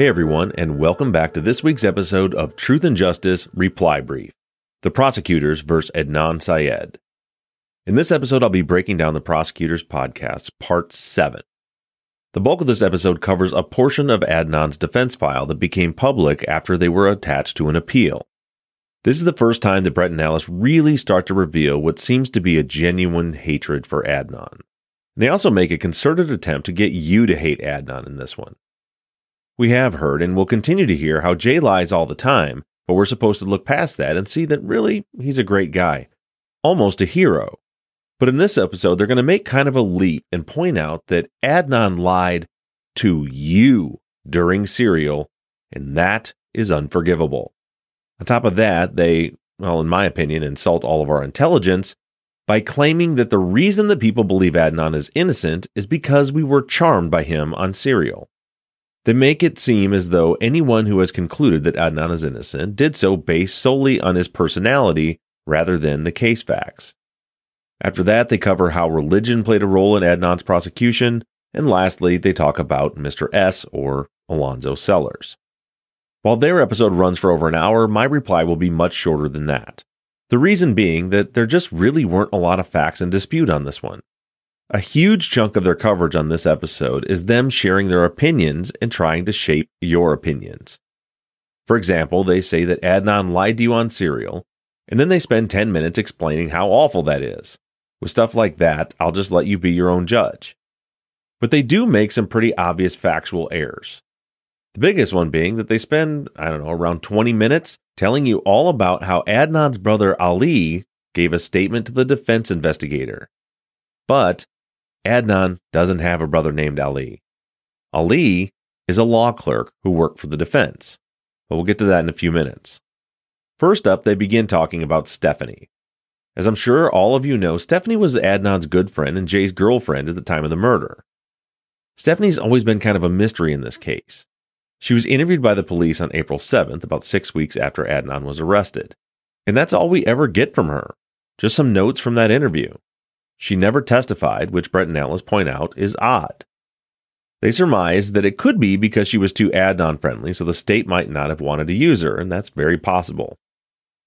Hey everyone, and welcome back to this week's episode of Truth and Justice Reply Brief The Prosecutors vs. Adnan Syed. In this episode, I'll be breaking down the Prosecutors Podcast, Part 7. The bulk of this episode covers a portion of Adnan's defense file that became public after they were attached to an appeal. This is the first time that Brett and Alice really start to reveal what seems to be a genuine hatred for Adnan. They also make a concerted attempt to get you to hate Adnan in this one. We have heard and will continue to hear how Jay lies all the time, but we're supposed to look past that and see that really he's a great guy, almost a hero. But in this episode, they're going to make kind of a leap and point out that Adnan lied to you during Serial, and that is unforgivable. On top of that, they, well, in my opinion, insult all of our intelligence by claiming that the reason that people believe Adnan is innocent is because we were charmed by him on Serial. They make it seem as though anyone who has concluded that Adnan is innocent did so based solely on his personality rather than the case facts. After that, they cover how religion played a role in Adnan's prosecution, and lastly, they talk about Mr. S or Alonzo Sellers. While their episode runs for over an hour, my reply will be much shorter than that. The reason being that there just really weren't a lot of facts in dispute on this one. A huge chunk of their coverage on this episode is them sharing their opinions and trying to shape your opinions. For example, they say that Adnan lied to you on Serial, and then they spend 10 minutes explaining how awful that is. With stuff like that, I'll just let you be your own judge. But they do make some pretty obvious factual errors. The biggest one being that they spend, I don't know, around 20 minutes telling you all about how Adnan's brother Ali gave a statement to the defense investigator. But Adnan doesn't have a brother named Ali. Ali is a law clerk who worked for the defense, but we'll get to that in a few minutes. First up, they begin talking about Stephanie. As I'm sure all of you know, Stephanie was Adnan's good friend and Jay's girlfriend at the time of the murder. Stephanie's always been kind of a mystery in this case. She was interviewed by the police on April 7th, about six weeks after Adnan was arrested. And that's all we ever get from her. Just some notes from that interview. She never testified, which Brett and Alice point out is odd. They surmise that it could be because she was too Adnan friendly, so the state might not have wanted to use her, and that's very possible.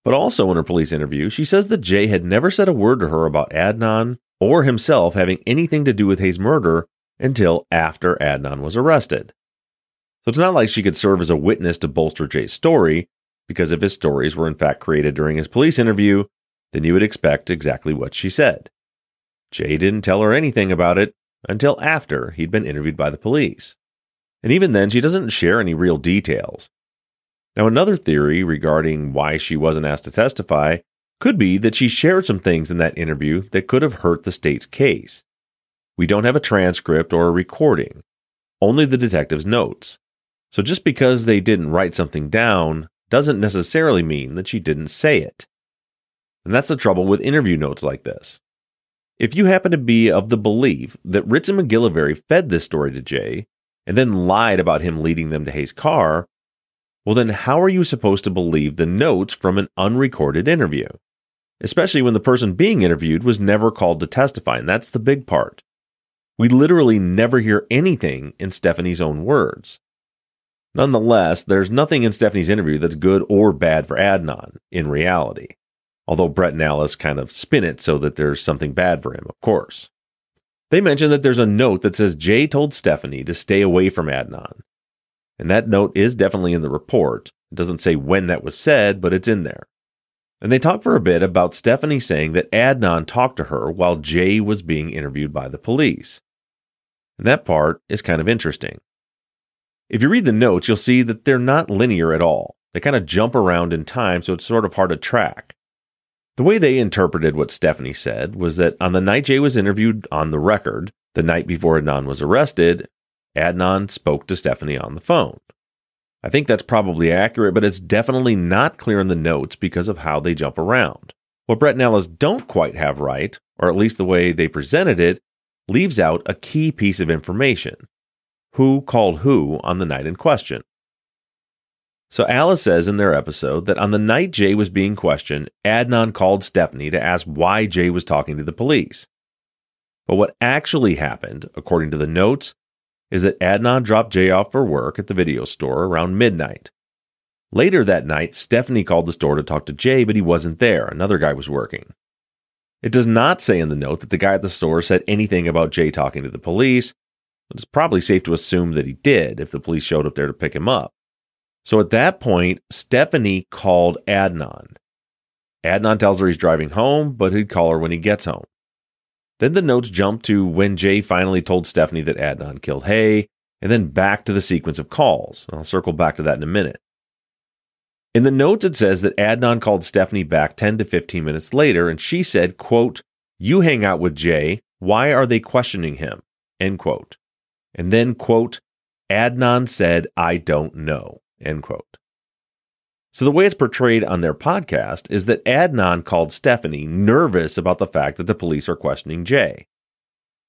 But also in her police interview, she says that Jay had never said a word to her about Adnan or himself having anything to do with Hae's murder until after Adnan was arrested. So it's not like she could serve as a witness to bolster Jay's story, because if his stories were in fact created during his police interview, then you would expect exactly what she said. Jay didn't tell her anything about it until after he'd been interviewed by the police. And even then, she doesn't share any real details. Now, another theory regarding why she wasn't asked to testify could be that she shared some things in that interview that could have hurt the state's case. We don't have a transcript or a recording, only the detective's notes. So just because they didn't write something down doesn't necessarily mean that she didn't say it. And that's the trouble with interview notes like this. If you happen to be of the belief that Ritz and MacGillivary fed this story to Jay and then lied about him leading them to Hae's car, well, then how are you supposed to believe the notes from an unrecorded interview? Especially when the person being interviewed was never called to testify, and that's the big part. We literally never hear anything in Stephanie's own words. Nonetheless, there's nothing in Stephanie's interview that's good or bad for Adnan in reality, although Brett and Alice kind of spin it so that there's something bad for him, of course. They mention that there's a note that says Jay told Stephanie to stay away from Adnan. And that note is definitely in the report. It doesn't say when that was said, but it's in there. And they talk for a bit about Stephanie saying that Adnan talked to her while Jay was being interviewed by the police. And that part is kind of interesting. If you read the notes, you'll see that they're not linear at all. They kind of jump around in time, so it's sort of hard to track. The way they interpreted what Stephanie said was that on the night Jay was interviewed on the record, the night before Adnan was arrested, Adnan spoke to Stephanie on the phone. I think that's probably accurate, but it's definitely not clear in the notes because of how they jump around. What Brett and Alice don't quite have right, or at least the way they presented it, leaves out a key piece of information who called who on the night in question. So Alice says in their episode that on the night Jay was being questioned, Adnan called Stephanie to ask why Jay was talking to the police. But what actually happened, according to the notes, is that Adnan dropped Jay off for work at the video store around midnight. Later that night, Stephanie called the store to talk to Jay, but he wasn't there. Another guy was working. It does not say in the note that the guy at the store said anything about Jay talking to the police, it's probably safe to assume that he did if the police showed up there to pick him up. So at that point, Stephanie called Adnan. Adnan tells her he's driving home, but he'd call her when he gets home. Then the notes jump to when Jay finally told Stephanie that Adnan killed Hae, and then back to the sequence of calls. I'll circle back to that in a minute. In the notes, it says that Adnan called Stephanie back 10 to 15 minutes later, and she said, quote, You hang out with Jay. Why are they questioning him? End quote. And then, quote, Adnan said, I don't know, end quote. So the way it's portrayed on their podcast is that Adnan called Stephanie nervous about the fact that the police are questioning Jay.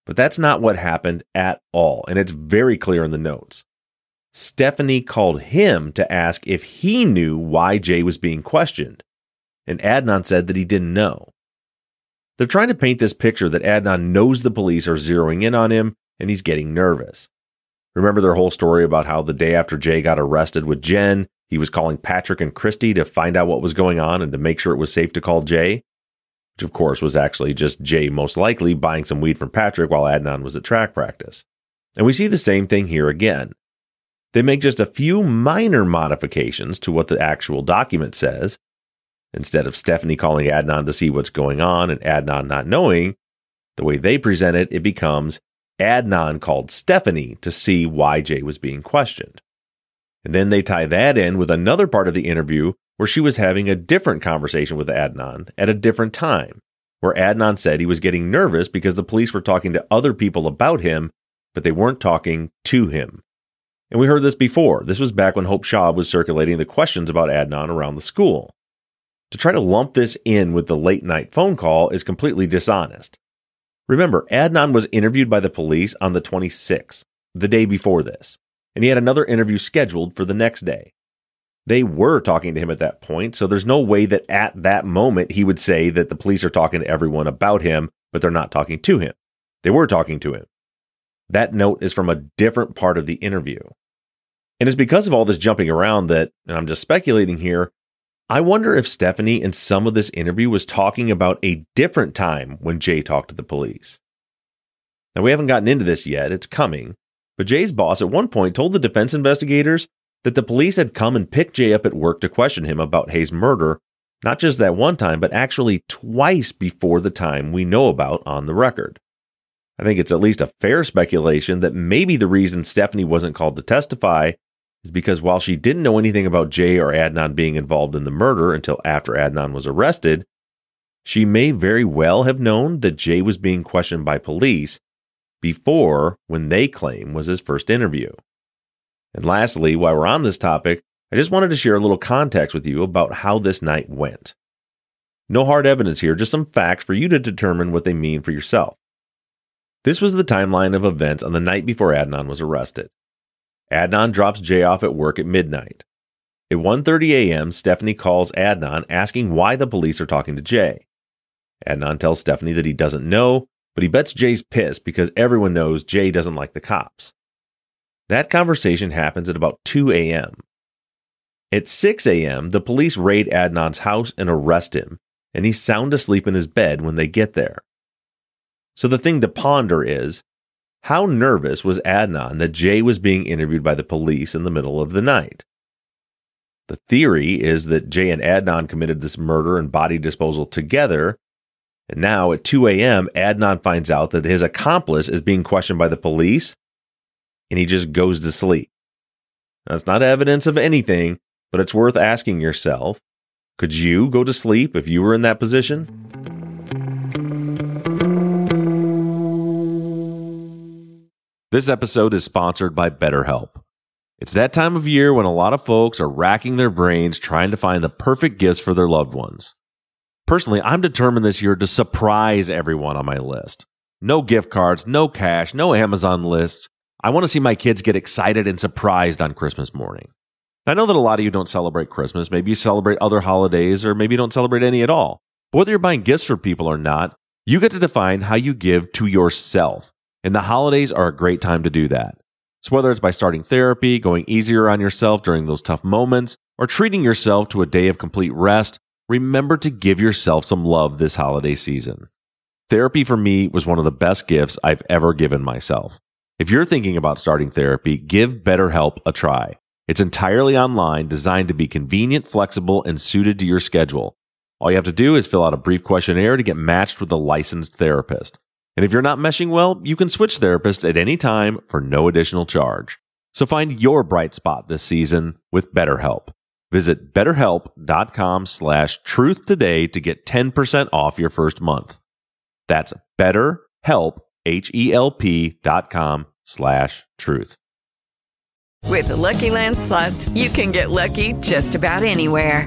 But that's not what happened at all, and it's very clear in the notes. Stephanie called him to ask if he knew why Jay was being questioned, and Adnan said that he didn't know. They're trying to paint this picture that Adnan knows the police are zeroing in on him and he's getting nervous. Remember their whole story about how the day after Jay got arrested with Jen, he was calling Patrick and Christy to find out what was going on and to make sure it was safe to call Jay? Which, of course, was actually just Jay most likely buying some weed from Patrick while Adnan was at track practice. And we see the same thing here again. They make just a few minor modifications to what the actual document says. Instead of Stephanie calling Adnan to see what's going on and Adnan not knowing, the way they present it, it becomes Adnan called Stephanie to see why Jay was being questioned. And then they tie that in with another part of the interview where she was having a different conversation with Adnan at a different time, where Adnan said he was getting nervous because the police were talking to other people about him, but they weren't talking to him. And we heard this before. This was back when Hope Schaub was circulating the questions about Adnan around the school. To try to lump this in with the late night phone call is completely dishonest. Remember, Adnan was interviewed by the police on the 26th, the day before this, and he had another interview scheduled for the next day. They were talking to him at that point, so there's no way that at that moment he would say that the police are talking to everyone about him, but they're not talking to him. They were talking to him. That note is from a different part of the interview. And it's because of all this jumping around that, and I'm just speculating here, I wonder if Stephanie in some of this interview was talking about a different time when Jay talked to the police. Now, we haven't gotten into this yet, it's coming, but Jay's boss at one point told the defense investigators that the police had come and picked Jay up at work to question him about Hae's murder, not just that one time, but actually twice before the time we know about on the record. I think it's at least a fair speculation that maybe the reason Stephanie wasn't called to testify is because while she didn't know anything about Jay or Adnan being involved in the murder until after Adnan was arrested, she may very well have known that Jay was being questioned by police before when they claim was his first interview. And lastly, while we're on this topic, I just wanted to share a little context with you about how this night went. No hard evidence here, just some facts for you to determine what they mean for yourself. This was the timeline of events on the night before Adnan was arrested. Adnan drops Jay off at work at midnight. At 1:30 a.m., Stephanie calls Adnan asking why the police are talking to Jay. Adnan tells Stephanie that he doesn't know, but he bets Jay's pissed because everyone knows Jay doesn't like the cops. That conversation happens at about 2 a.m. At 6 a.m., the police raid Adnan's house and arrest him, and he's sound asleep in his bed when they get there. So the thing to ponder is how nervous was Adnan that Jay was being interviewed by the police in the middle of the night? The theory is that Jay and Adnan committed this murder and body disposal together. And now at 2 a.m., Adnan finds out that his accomplice is being questioned by the police and he just goes to sleep. That's not evidence of anything, but it's worth asking yourself could you go to sleep if you were in that position? This episode is sponsored by BetterHelp. It's that time of year when a lot of folks are racking their brains trying to find the perfect gifts for their loved ones. Personally, I'm determined this year to surprise everyone on my list. No gift cards, no cash, no Amazon lists. I want to see my kids get excited and surprised on Christmas morning. I know that a lot of you don't celebrate Christmas. Maybe you celebrate other holidays, or maybe you don't celebrate any at all. But whether you're buying gifts for people or not, you get to define how you give to yourself. And the holidays are a great time to do that. So, whether it's by starting therapy, going easier on yourself during those tough moments, or treating yourself to a day of complete rest, remember to give yourself some love this holiday season. Therapy for me was one of the best gifts I've ever given myself. If you're thinking about starting therapy, give BetterHelp a try. It's entirely online, designed to be convenient, flexible, and suited to your schedule. All you have to do is fill out a brief questionnaire to get matched with a licensed therapist. And if you're not meshing well, you can switch therapists at any time for no additional charge. So find your bright spot this season with BetterHelp. Visit betterhelp.com slash truth today to get 10% off your first month. That's betterhelp, H-E-L-P dot com slash truth. With the Lucky Land slots, you can get lucky just about anywhere.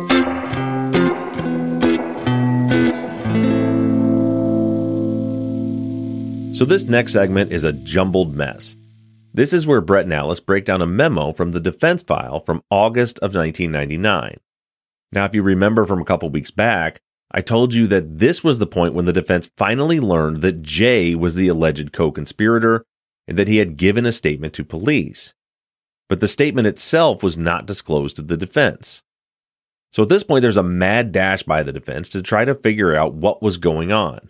So, this next segment is a jumbled mess. This is where Brett and Alice break down a memo from the defense file from August of 1999. Now, if you remember from a couple weeks back, I told you that this was the point when the defense finally learned that Jay was the alleged co conspirator and that he had given a statement to police. But the statement itself was not disclosed to the defense. So at this point, there's a mad dash by the defense to try to figure out what was going on.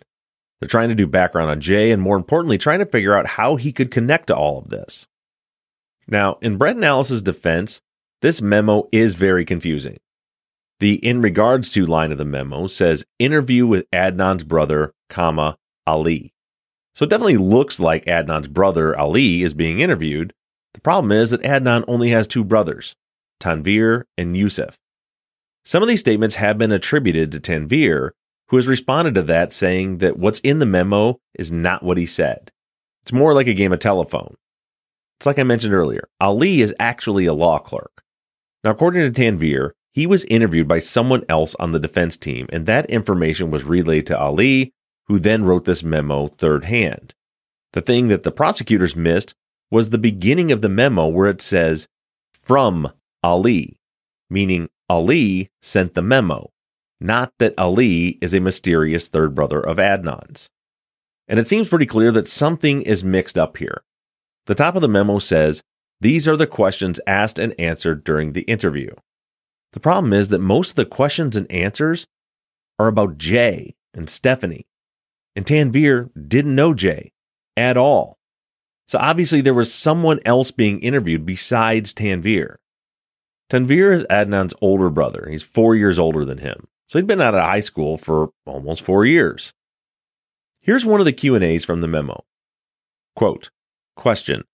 They're trying to do background on Jay and more importantly, trying to figure out how he could connect to all of this. Now, in Brett and Alice's defense, this memo is very confusing. The in regards to line of the memo says interview with Adnan's brother, comma, Ali. So it definitely looks like Adnan's brother, Ali, is being interviewed. The problem is that Adnan only has two brothers, Tanvir and Yusuf. Some of these statements have been attributed to Tanvir, who has responded to that saying that what's in the memo is not what he said. It's more like a game of telephone. It's like I mentioned earlier, Ali is actually a law clerk. Now, according to Tanvir, he was interviewed by someone else on the defense team, and that information was relayed to Ali, who then wrote this memo third hand. The thing that the prosecutors missed was the beginning of the memo where it says, from Ali, meaning Ali sent the memo not that Ali is a mysterious third brother of Adnan's. And it seems pretty clear that something is mixed up here. The top of the memo says, These are the questions asked and answered during the interview. The problem is that most of the questions and answers are about Jay and Stephanie. And Tanvir didn't know Jay at all. So obviously there was someone else being interviewed besides Tanvir. Tanvir is Adnan's older brother. He's four years older than him. So he'd been out of high school for almost four years. Here's one of the Q&As from the memo. Quote, question,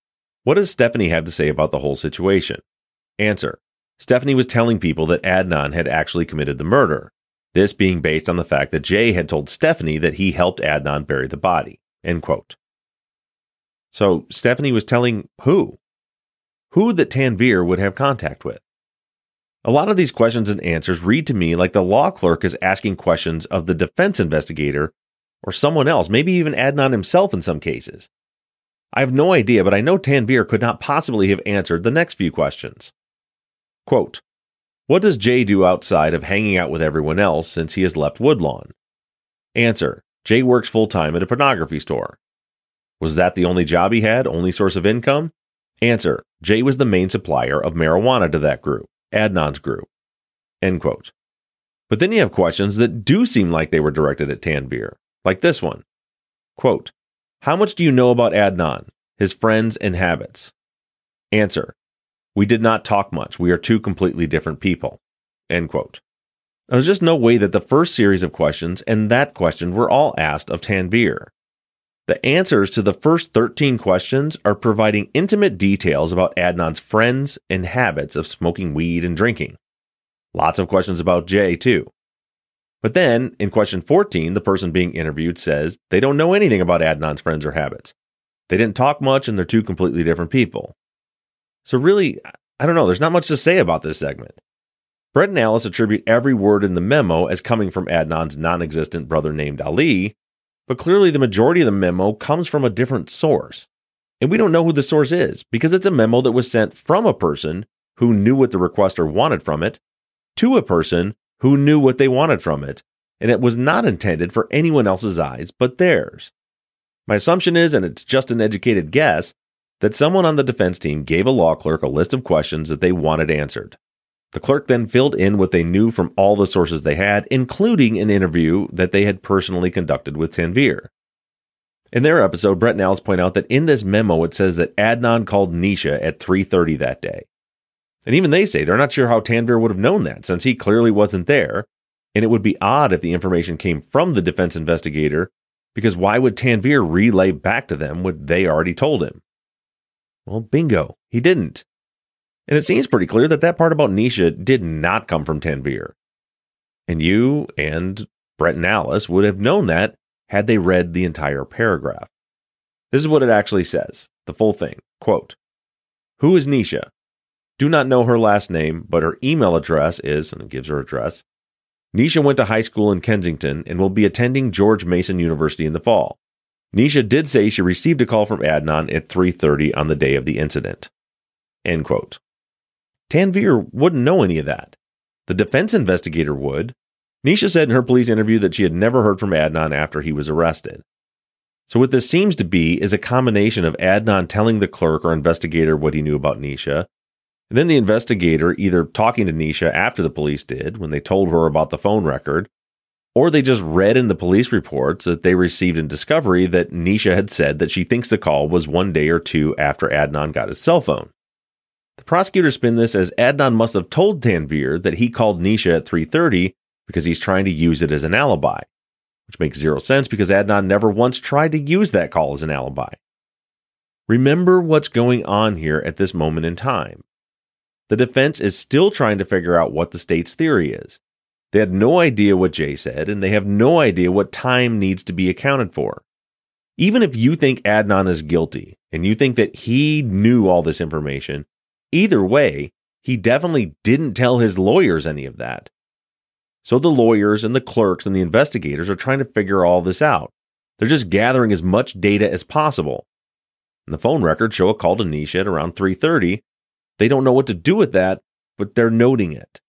what does Stephanie have to say about the whole situation? Answer, Stephanie was telling people that Adnan had actually committed the murder. This being based on the fact that Jay had told Stephanie that he helped Adnan bury the body. End quote. So Stephanie was telling who? Who that Tanvir would have contact with? A lot of these questions and answers read to me like the law clerk is asking questions of the defense investigator or someone else, maybe even Adnan himself in some cases. I have no idea, but I know Tanvir could not possibly have answered the next few questions. Quote, what does Jay do outside of hanging out with everyone else since he has left Woodlawn? Answer Jay works full time at a pornography store. Was that the only job he had, only source of income? Answer Jay was the main supplier of marijuana to that group, Adnan's group. End quote. But then you have questions that do seem like they were directed at Tanvir, like this one. Quote, How much do you know about Adnan, his friends, and habits? Answer we did not talk much. We are two completely different people. End quote. Now, there's just no way that the first series of questions and that question were all asked of Tanvir. The answers to the first 13 questions are providing intimate details about Adnan's friends and habits of smoking weed and drinking. Lots of questions about Jay, too. But then, in question 14, the person being interviewed says they don't know anything about Adnan's friends or habits. They didn't talk much and they're two completely different people. So, really, I don't know. There's not much to say about this segment. Brett and Alice attribute every word in the memo as coming from Adnan's non existent brother named Ali, but clearly the majority of the memo comes from a different source. And we don't know who the source is because it's a memo that was sent from a person who knew what the requester wanted from it to a person who knew what they wanted from it, and it was not intended for anyone else's eyes but theirs. My assumption is, and it's just an educated guess, that someone on the defense team gave a law clerk a list of questions that they wanted answered. The clerk then filled in what they knew from all the sources they had, including an interview that they had personally conducted with Tanvir. In their episode, Brett and Alice point out that in this memo it says that Adnan called Nisha at 3:30 that day. And even they say they're not sure how Tanvir would have known that since he clearly wasn't there, and it would be odd if the information came from the defense investigator because why would Tanvir relay back to them what they already told him? Well, bingo, he didn't. And it seems pretty clear that that part about Nisha did not come from Tanvir. And you and Brett and Alice would have known that had they read the entire paragraph. This is what it actually says, the full thing. Quote, Who is Nisha? Do not know her last name, but her email address is, and it gives her address. Nisha went to high school in Kensington and will be attending George Mason University in the fall. Nisha did say she received a call from Adnan at 3:30 on the day of the incident. End quote. Tanvir wouldn't know any of that. The defense investigator would. Nisha said in her police interview that she had never heard from Adnan after he was arrested. So what this seems to be is a combination of Adnan telling the clerk or investigator what he knew about Nisha, and then the investigator either talking to Nisha after the police did when they told her about the phone record, or they just read in the police reports that they received in discovery that Nisha had said that she thinks the call was one day or two after Adnan got his cell phone. Prosecutors spin this as Adnan must have told Tanvir that he called Nisha at 3:30 because he's trying to use it as an alibi, which makes zero sense because Adnan never once tried to use that call as an alibi. Remember what's going on here at this moment in time. The defense is still trying to figure out what the state's theory is. They had no idea what Jay said, and they have no idea what time needs to be accounted for. Even if you think Adnan is guilty and you think that he knew all this information, either way, he definitely didn't tell his lawyers any of that. So the lawyers and the clerks and the investigators are trying to figure all this out. They're just gathering as much data as possible. And the phone records show a call to Nisha at around 3:30. They don't know what to do with that, but they're noting it.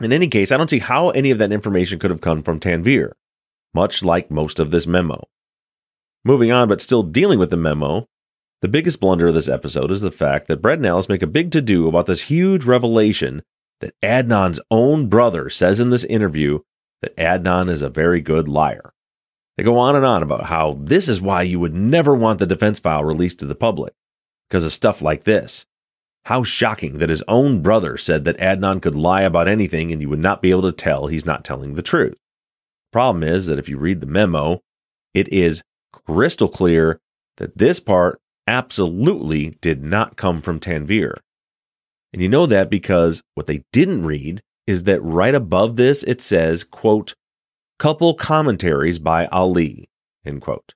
In any case, I don't see how any of that information could have come from Tanvir, much like most of this memo. Moving on, but still dealing with the memo, the biggest blunder of this episode is the fact that Brett and Alice make a big to do about this huge revelation that Adnan's own brother says in this interview that Adnan is a very good liar. They go on and on about how this is why you would never want the defense file released to the public because of stuff like this. How shocking that his own brother said that Adnan could lie about anything and you would not be able to tell he's not telling the truth. Problem is that if you read the memo, it is crystal clear that this part absolutely did not come from Tanvir. And you know that because what they didn't read is that right above this it says, quote, couple commentaries by Ali, end quote.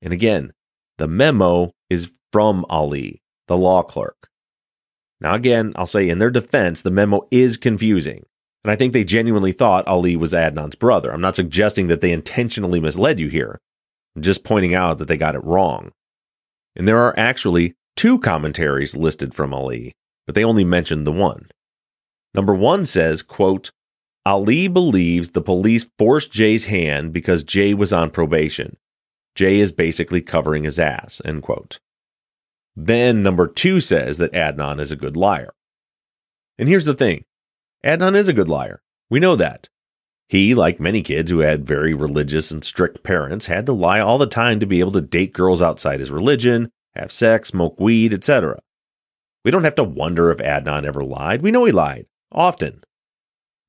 And again, the memo is from Ali, the law clerk. Now, again, I'll say in their defense, the memo is confusing. And I think they genuinely thought Ali was Adnan's brother. I'm not suggesting that they intentionally misled you here. I'm just pointing out that they got it wrong. And there are actually two commentaries listed from Ali, but they only mention the one. Number one says, quote, Ali believes the police forced Jay's hand because Jay was on probation. Jay is basically covering his ass, end quote. Then number two says that Adnan is a good liar. And here's the thing Adnan is a good liar. We know that. He, like many kids who had very religious and strict parents, had to lie all the time to be able to date girls outside his religion, have sex, smoke weed, etc. We don't have to wonder if Adnan ever lied. We know he lied, often.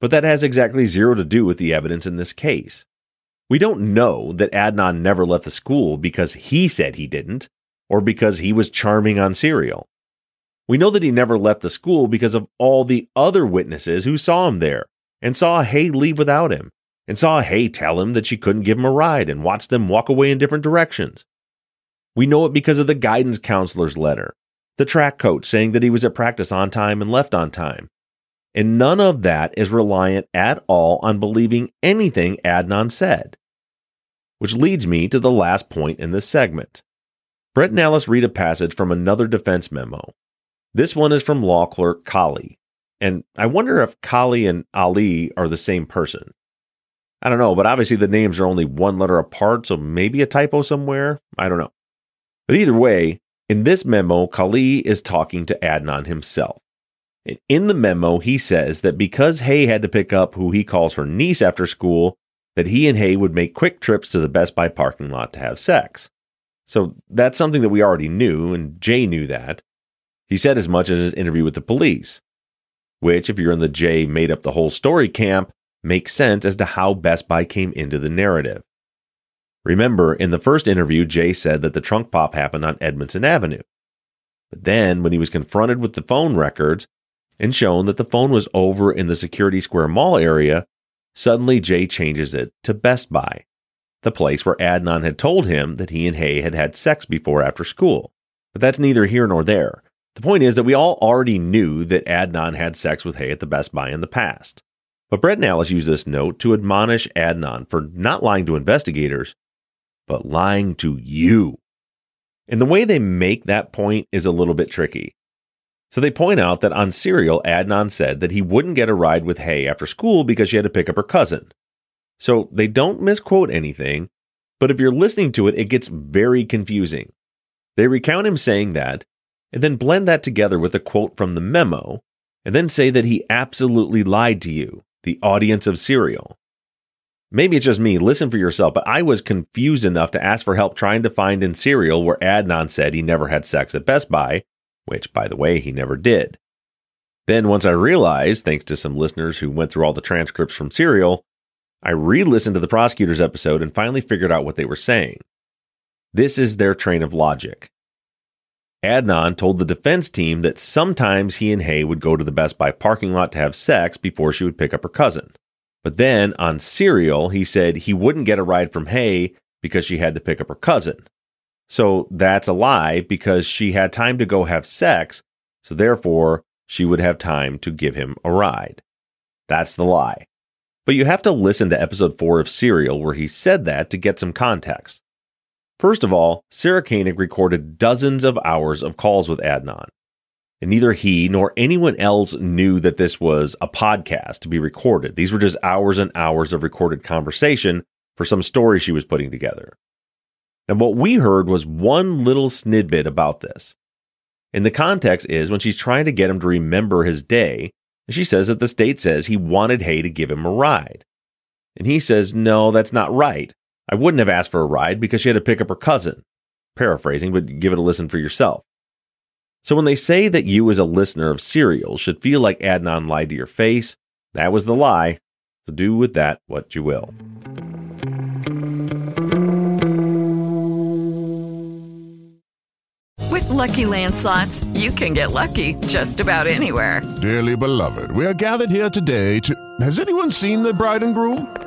But that has exactly zero to do with the evidence in this case. We don't know that Adnan never left the school because he said he didn't or because he was charming on Serial. We know that he never left the school because of all the other witnesses who saw him there and saw Hae leave without him and saw Hae tell him that she couldn't give him a ride and watched them walk away in different directions. We know it because of the guidance counselor's letter, the track coach saying that he was at practice on time and left on time. And none of that is reliant at all on believing anything Adnan said. Which leads me to the last point in this segment. Brett and Alice read a passage from another defense memo. This one is from law clerk Kali. And I wonder if Kali and Ali are the same person. I don't know, but obviously the names are only one letter apart, so maybe a typo somewhere. I don't know. But either way, in this memo, Kali is talking to Adnan himself. And in the memo, he says that because Hae had to pick up who he calls her niece after school, that he and Hae would make quick trips to the Best Buy parking lot to have sex. So that's something that we already knew, and Jay knew that. He said as much in his interview with the police, which, if you're in the Jay made up the whole story camp, makes sense as to how Best Buy came into the narrative. Remember, in the first interview, Jay said that the trunk pop happened on Edmondson Avenue. But then, when he was confronted with the phone records and shown that the phone was over in the Security Square Mall area, suddenly Jay changes it to Best Buy the place where Adnan had told him that he and Hae had had sex before after school. But that's neither here nor there. The point is that we all already knew that Adnan had sex with Hae at the Best Buy in the past. But Brett and Alice use this note to admonish Adnan for not lying to investigators, but lying to you. And the way they make that point is a little bit tricky. So they point out that on Serial, Adnan said that he wouldn't get a ride with Hae after school because she had to pick up her cousin. So they don't misquote anything, but if you're listening to it, it gets very confusing. They recount him saying that, and then blend that together with a quote from the memo, and then say that he absolutely lied to you, the audience of Serial. Maybe it's just me, listen for yourself, but I was confused enough to ask for help trying to find in Serial where Adnan said he never had sex at Best Buy, which, by the way, he never did. Then, once I realized, thanks to some listeners who went through all the transcripts from Serial, I re listened to the prosecutor's episode and finally figured out what they were saying. This is their train of logic. Adnan told the defense team that sometimes he and Hae would go to the Best Buy parking lot to have sex before she would pick up her cousin. But then on Serial, he said he wouldn't get a ride from Hae because she had to pick up her cousin. So that's a lie because she had time to go have sex, so therefore she would have time to give him a ride. That's the lie. But you have to listen to episode 4 of Serial where he said that to get some context. First of all, Sarah Koenig recorded dozens of hours of calls with Adnan. And neither he nor anyone else knew that this was a podcast to be recorded. These were just hours and hours of recorded conversation for some story she was putting together. And what we heard was one little snidbit about this. And the context is when she's trying to get him to remember his day, and she says that the state says he wanted Hae to give him a ride. And he says, no, that's not right. I wouldn't have asked for a ride because she had to pick up her cousin. Paraphrasing, but give it a listen for yourself. So when they say that you as a listener of Serial should feel like Adnan lied to your face, that was the lie. So do with that what you will. With Lucky Land slots, you can get lucky just about anywhere. Dearly beloved, we are gathered here today to. Has anyone seen the bride and groom?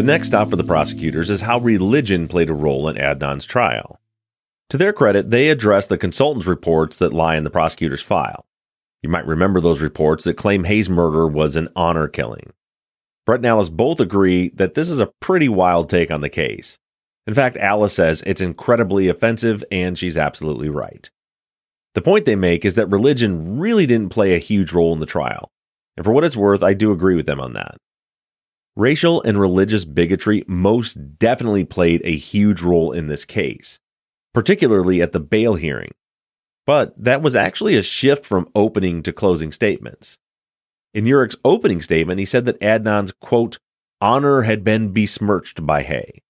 The next stop for the prosecutors is how religion played a role in Adnan's trial. To their credit, they addressed the consultant's reports that lie in the prosecutor's file. You might remember those reports that claim Hae's murder was an honor killing. Brett and Alice both agree that this is a pretty wild take on the case. In fact, Alice says it's incredibly offensive, and she's absolutely right. The point they make is that religion really didn't play a huge role in the trial. And for what it's worth, I do agree with them on that. Racial and religious bigotry most definitely played a huge role in this case, particularly at the bail hearing. But that was actually a shift from opening to closing statements. In Urick's opening statement, he said that Adnan's, quote, honor had been besmirched by Hae.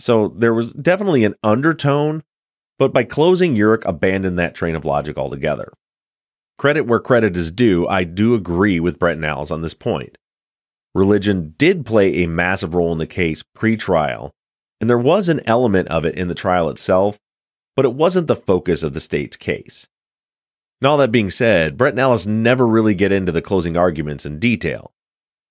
So there was definitely an undertone, but by closing, Urich abandoned that train of logic altogether. Credit where credit is due, I do agree with Brett and on this point. Religion did play a massive role in the case pre trial, and there was an element of it in the trial itself, but it wasn't the focus of the state's case. And all that being said, Brett and Alice never really get into the closing arguments in detail.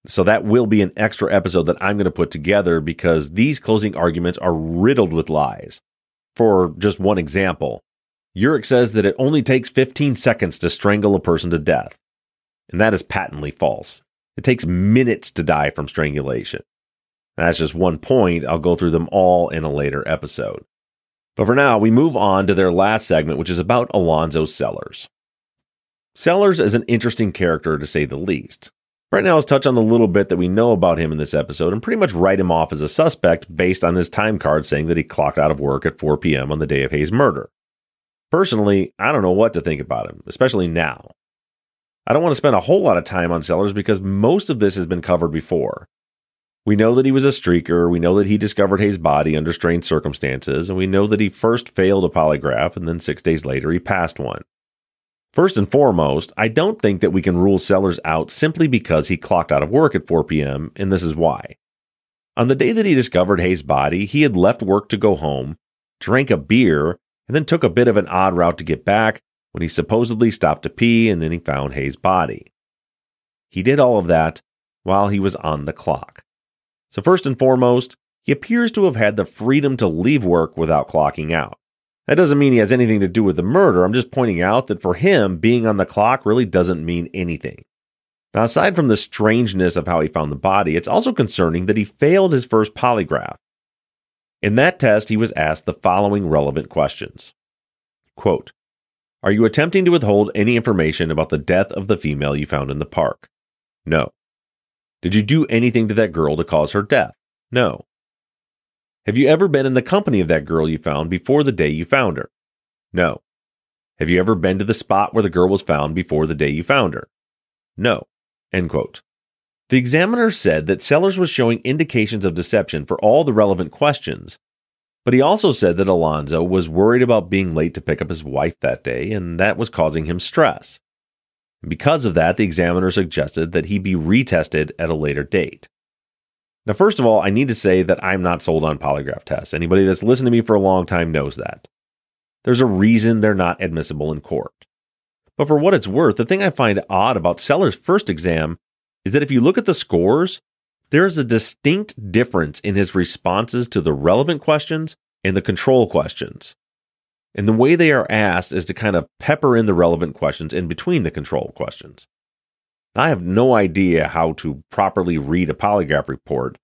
So that will be an extra episode that I'm going to put together because these closing arguments are riddled with lies. For just one example, Urick says that it only takes 15 seconds to strangle a person to death. And that is patently false. It takes minutes to die from strangulation. That's just one point. I'll go through them all in a later episode. But for now, we move on to their last segment, which is about Alonzo Sellers. Sellers is an interesting character to say the least. Right now, let's touch on the little bit that we know about him in this episode and pretty much write him off as a suspect based on his time card saying that he clocked out of work at 4 p.m. on the day of Hae's murder. Personally, I don't know what to think about him, especially now. I don't want to spend a whole lot of time on Sellers because most of this has been covered before. We know that he was a streaker, we know that he discovered Hae's body under strange circumstances, and we know that he first failed a polygraph and then six days later he passed one. First and foremost, I don't think that we can rule Sellers out simply because he clocked out of work at 4 p.m., and this is why. On the day that he discovered Hae's body, he had left work to go home, drank a beer, and then took a bit of an odd route to get back when he supposedly stopped to pee and then he found Hae's body. He did all of that while he was on the clock. So, first and foremost, he appears to have had the freedom to leave work without clocking out. That doesn't mean he has anything to do with the murder. I'm just pointing out that for him, being on the clock really doesn't mean anything. Now, aside from the strangeness of how he found the body, it's also concerning that he failed his first polygraph. In that test, he was asked the following relevant questions Quote, Are you attempting to withhold any information about the death of the female you found in the park? No. Did you do anything to that girl to cause her death? No. Have you ever been in the company of that girl you found before the day you found her? No. Have you ever been to the spot where the girl was found before the day you found her? No. End quote. The examiner said that Sellers was showing indications of deception for all the relevant questions, but he also said that Alonzo was worried about being late to pick up his wife that day, and that was causing him stress. Because of that, the examiner suggested that he be retested at a later date. Now, first of all, I need to say that I'm not sold on polygraph tests. Anybody that's listened to me for a long time knows that. There's a reason they're not admissible in court. But for what it's worth, the thing I find odd about Sellers' first exam is that if you look at the scores, there is a distinct difference in his responses to the relevant questions and the control questions. And the way they are asked is to kind of pepper in the relevant questions in between the control questions. I have no idea how to properly read a polygraph report,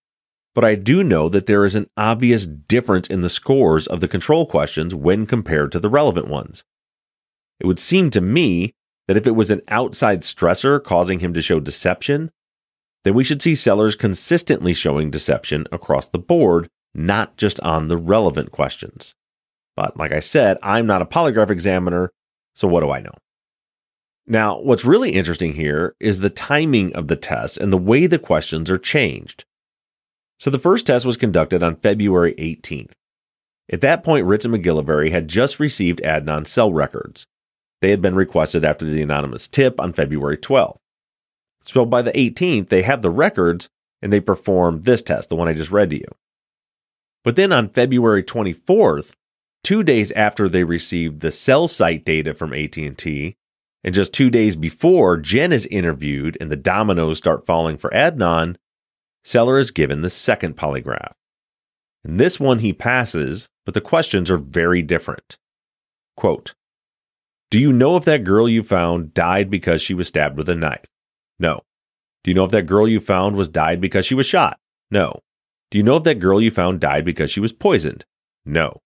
but I do know that there is an obvious difference in the scores of the control questions when compared to the relevant ones. It would seem to me that if it was an outside stressor causing him to show deception, then we should see Sellers consistently showing deception across the board, not just on the relevant questions. But like I said, I'm not a polygraph examiner, so what do I know? Now, what's really interesting here is the timing of the tests and the way the questions are changed. So the first test was conducted on February 18th. At that point, Ritz and MacGillivary had just received Adnan cell records. They had been requested after the anonymous tip on February 12th. So by the 18th, they have the records and they perform this test, the one I just read to you. But then on February 24th, two days after they received the cell site data from AT&T, and just two days before Jen is interviewed and the dominoes start falling for Adnan, Sellers is given the second polygraph. In this one, he passes, but the questions are very different. Quote Do you know if that girl you found died because she was stabbed with a knife? No. Do you know if that girl you found was died because she was shot? No. Do you know if that girl you found died because she was poisoned? No.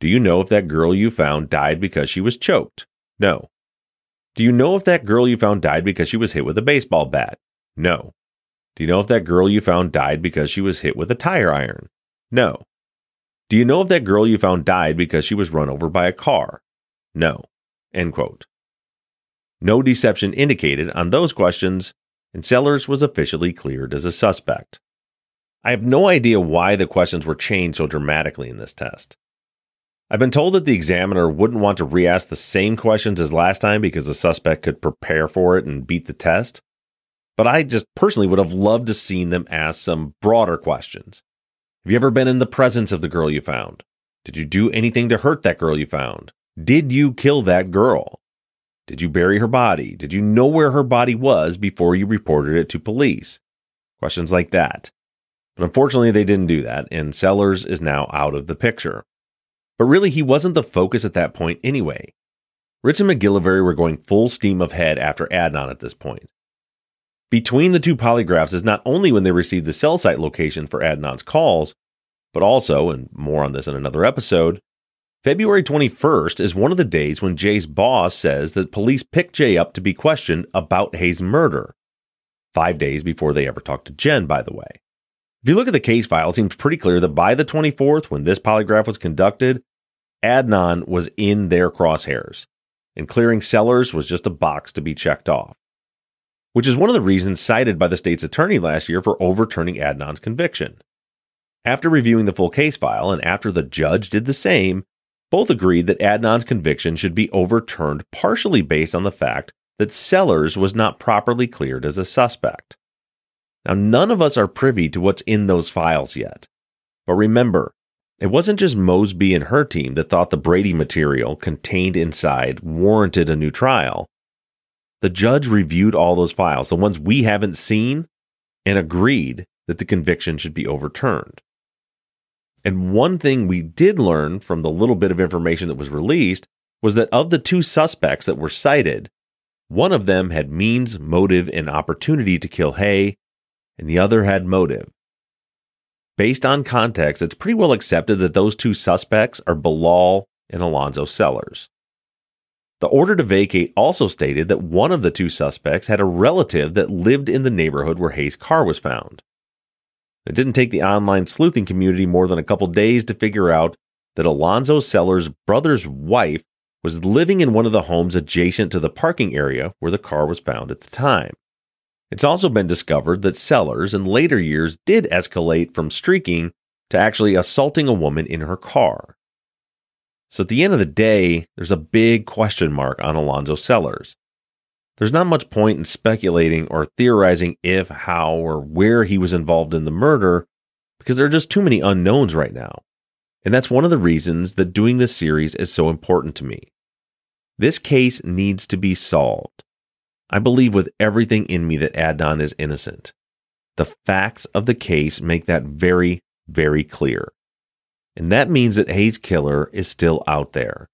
Do you know if that girl you found died because she was choked? No. Do you know if that girl you found died because she was hit with a baseball bat? No. Do you know if that girl you found died because she was hit with a tire iron? No. Do you know if that girl you found died because she was run over by a car? No. End quote. No deception indicated on those questions, and Sellers was officially cleared as a suspect. I have no idea why the questions were changed so dramatically in this test. I've been told that the examiner wouldn't want to re ask the same questions as last time because the suspect could prepare for it and beat the test. But I just personally would have loved to seen them ask some broader questions. Have you ever been in the presence of the girl you found? Did you do anything to hurt that girl you found? Did you kill that girl? Did you bury her body? Did you know where her body was before you reported it to police? Questions like that. But unfortunately, they didn't do that, and Sellers is now out of the picture. But really, he wasn't the focus at that point anyway. Ritz and MacGillivary were going full steam ahead after Adnan at this point. Between the two polygraphs is not only when they received the cell site location for Adnan's calls, but also, and more on this in another episode, February 21st is one of the days when Jay's boss says that police picked Jay up to be questioned about Hae's murder. Five days before they ever talked to Jen, by the way. If you look at the case file, it seems pretty clear that by the 24th, when this polygraph was conducted, Adnan was in their crosshairs, and clearing Sellers was just a box to be checked off, which is one of the reasons cited by the state's attorney last year for overturning Adnan's conviction. After reviewing the full case file and after the judge did the same, both agreed that Adnan's conviction should be overturned partially based on the fact that Sellers was not properly cleared as a suspect. Now, none of us are privy to what's in those files yet. But remember, it wasn't just Mosby and her team that thought the Brady material contained inside warranted a new trial. The judge reviewed all those files, the ones we haven't seen, and agreed that the conviction should be overturned. And one thing we did learn from the little bit of information that was released was that of the two suspects that were cited, one of them had means, motive, and opportunity to kill Hae, and the other had motive. Based on context, it's pretty well accepted that those two suspects are Bilal and Alonzo Sellers. The order to vacate also stated that one of the two suspects had a relative that lived in the neighborhood where Hae's car was found. It didn't take the online sleuthing community more than a couple days to figure out that Alonzo Sellers' brother's wife was living in one of the homes adjacent to the parking area where the car was found at the time. It's also been discovered that Sellers in later years did escalate from streaking to actually assaulting a woman in her car. So at the end of the day, there's a big question mark on Alonzo Sellers. There's not much point in speculating or theorizing if, how, or where he was involved in the murder because there are just too many unknowns right now. And that's one of the reasons that doing this series is so important to me. This case needs to be solved. I believe with everything in me that Adnan is innocent. The facts of the case make that very, very clear. And that means that Hae's killer is still out there.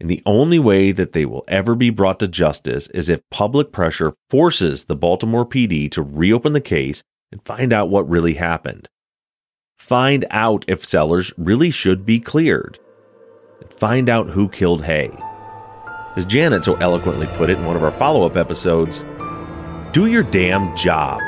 And the only way that they will ever be brought to justice is if public pressure forces the Baltimore PD to reopen the case and find out what really happened. Find out if Sellers really should be cleared. Find out who killed Hae. As Janet so eloquently put it in one of our follow up episodes, do your damn job.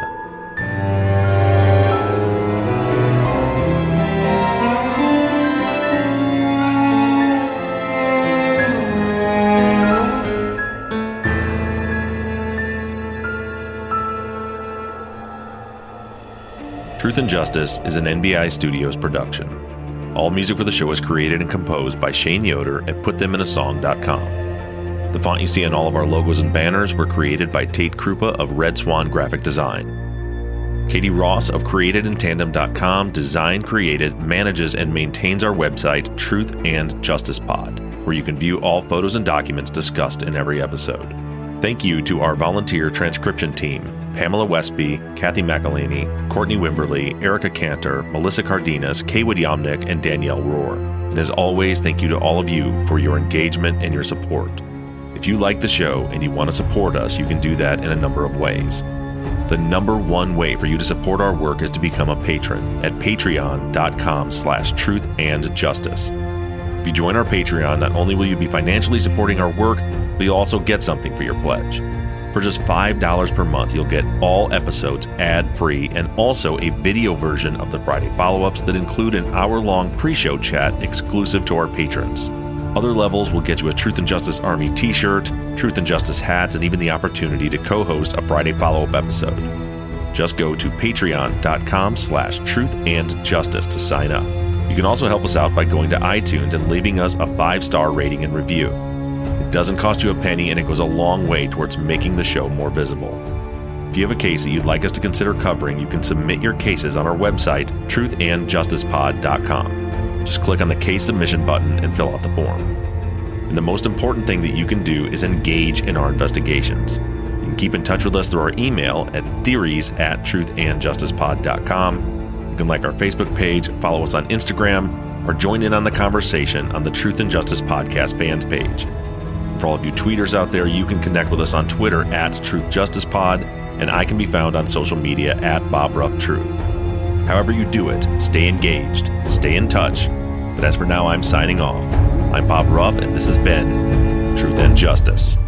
Truth and Justice is an NBI Studios production. All music for the show is created and composed by Shane Yoder at PutThemInASong.com. The font you see on all of our logos and banners were created by Tate Krupa of Red Swan Graphic Design. Katie Ross of CreatedInTandem.com designed, created, manages, and maintains our website, Truth and Justice Pod, where you can view all photos and documents discussed in every episode. Thank you to our volunteer transcription team Pamela Westby, Kathy McElhaney, Courtney Wimberly, Erica Cantor, Melissa Cardenas, Kaywood Yomnick, and Danielle Rohr. And as always, thank you to all of you for your engagement and your support. If you like the show and you want to support us, you can do that in a number of ways. The number one way for you to support our work is to become a patron at patreon.com slash truth and justice. If you join our Patreon, not only will you be financially supporting our work, but you'll also get something for your pledge. For just $5 per month, you'll get all episodes ad free and also a video version of the Friday follow ups that include an hour long pre show chat exclusive to our patrons. Other levels will get you a Truth and Justice Army t shirt, Truth and Justice hats, and even the opportunity to co host a Friday follow up episode. Just go to patreon.com slash truth and justice to sign up. You can also help us out by going to iTunes and leaving us a five star rating and review. Doesn't cost you a penny and it goes a long way towards making the show more visible. If you have a case that you'd like us to consider covering, you can submit your cases on our website, truthandjusticepod.com. Just click on the case submission button and fill out the form. And the most important thing that you can do is engage in our investigations. You can keep in touch with us through our email at theories at truthandjusticepod.com. You can like our Facebook page, follow us on Instagram, or join in on the conversation on the Truth and Justice Podcast fans page. For all of you tweeters out there, you can connect with us on Twitter at Truth Justice Pod, and I can be found on social media at Bob Ruff Truth. However you do it, stay engaged, stay in touch. But as for now, I'm signing off. I'm Bob Ruff, and this has been Truth and Justice.